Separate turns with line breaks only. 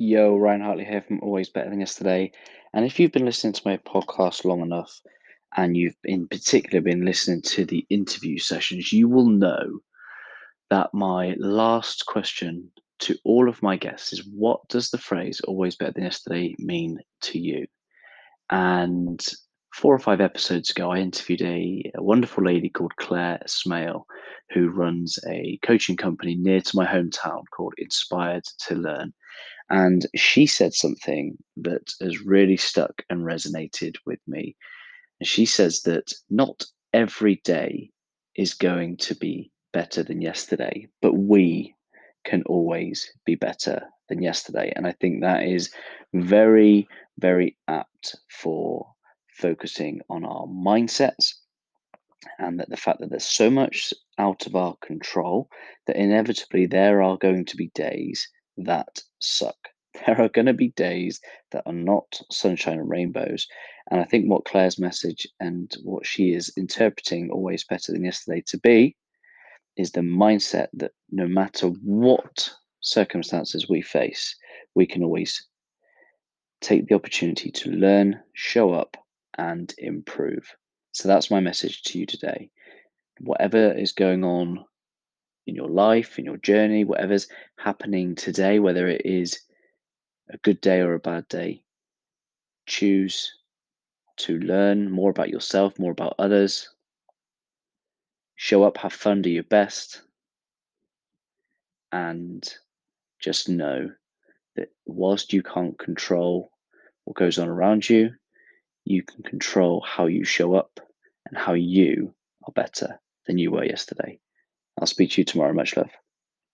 Yo, Ryan Hartley here from Always Better Than Yesterday. And if you've been listening to my podcast long enough, and you've in particular been listening to the interview sessions, you will know that my last question to all of my guests is what does the phrase always better than yesterday mean to you? And four or five episodes ago, I interviewed a, a wonderful lady called Claire Smale, who runs a coaching company near to my hometown called Inspired to Learn. And she said something that has really stuck and resonated with me. And she says that not every day is going to be better than yesterday, but we can always be better than yesterday. And I think that is very, very apt for focusing on our mindsets and that the fact that there's so much out of our control that inevitably there are going to be days that suck. There are going to be days that are not sunshine and rainbows. And I think what Claire's message and what she is interpreting always better than yesterday to be is the mindset that no matter what circumstances we face, we can always take the opportunity to learn, show up, and improve. So that's my message to you today. Whatever is going on in your life, in your journey, whatever's happening today, whether it is a good day or a bad day, choose to learn more about yourself, more about others. Show up, have fun, do your best. And just know that whilst you can't control what goes on around you, you can control how you show up and how you are better than you were yesterday. I'll speak to you tomorrow. Much love.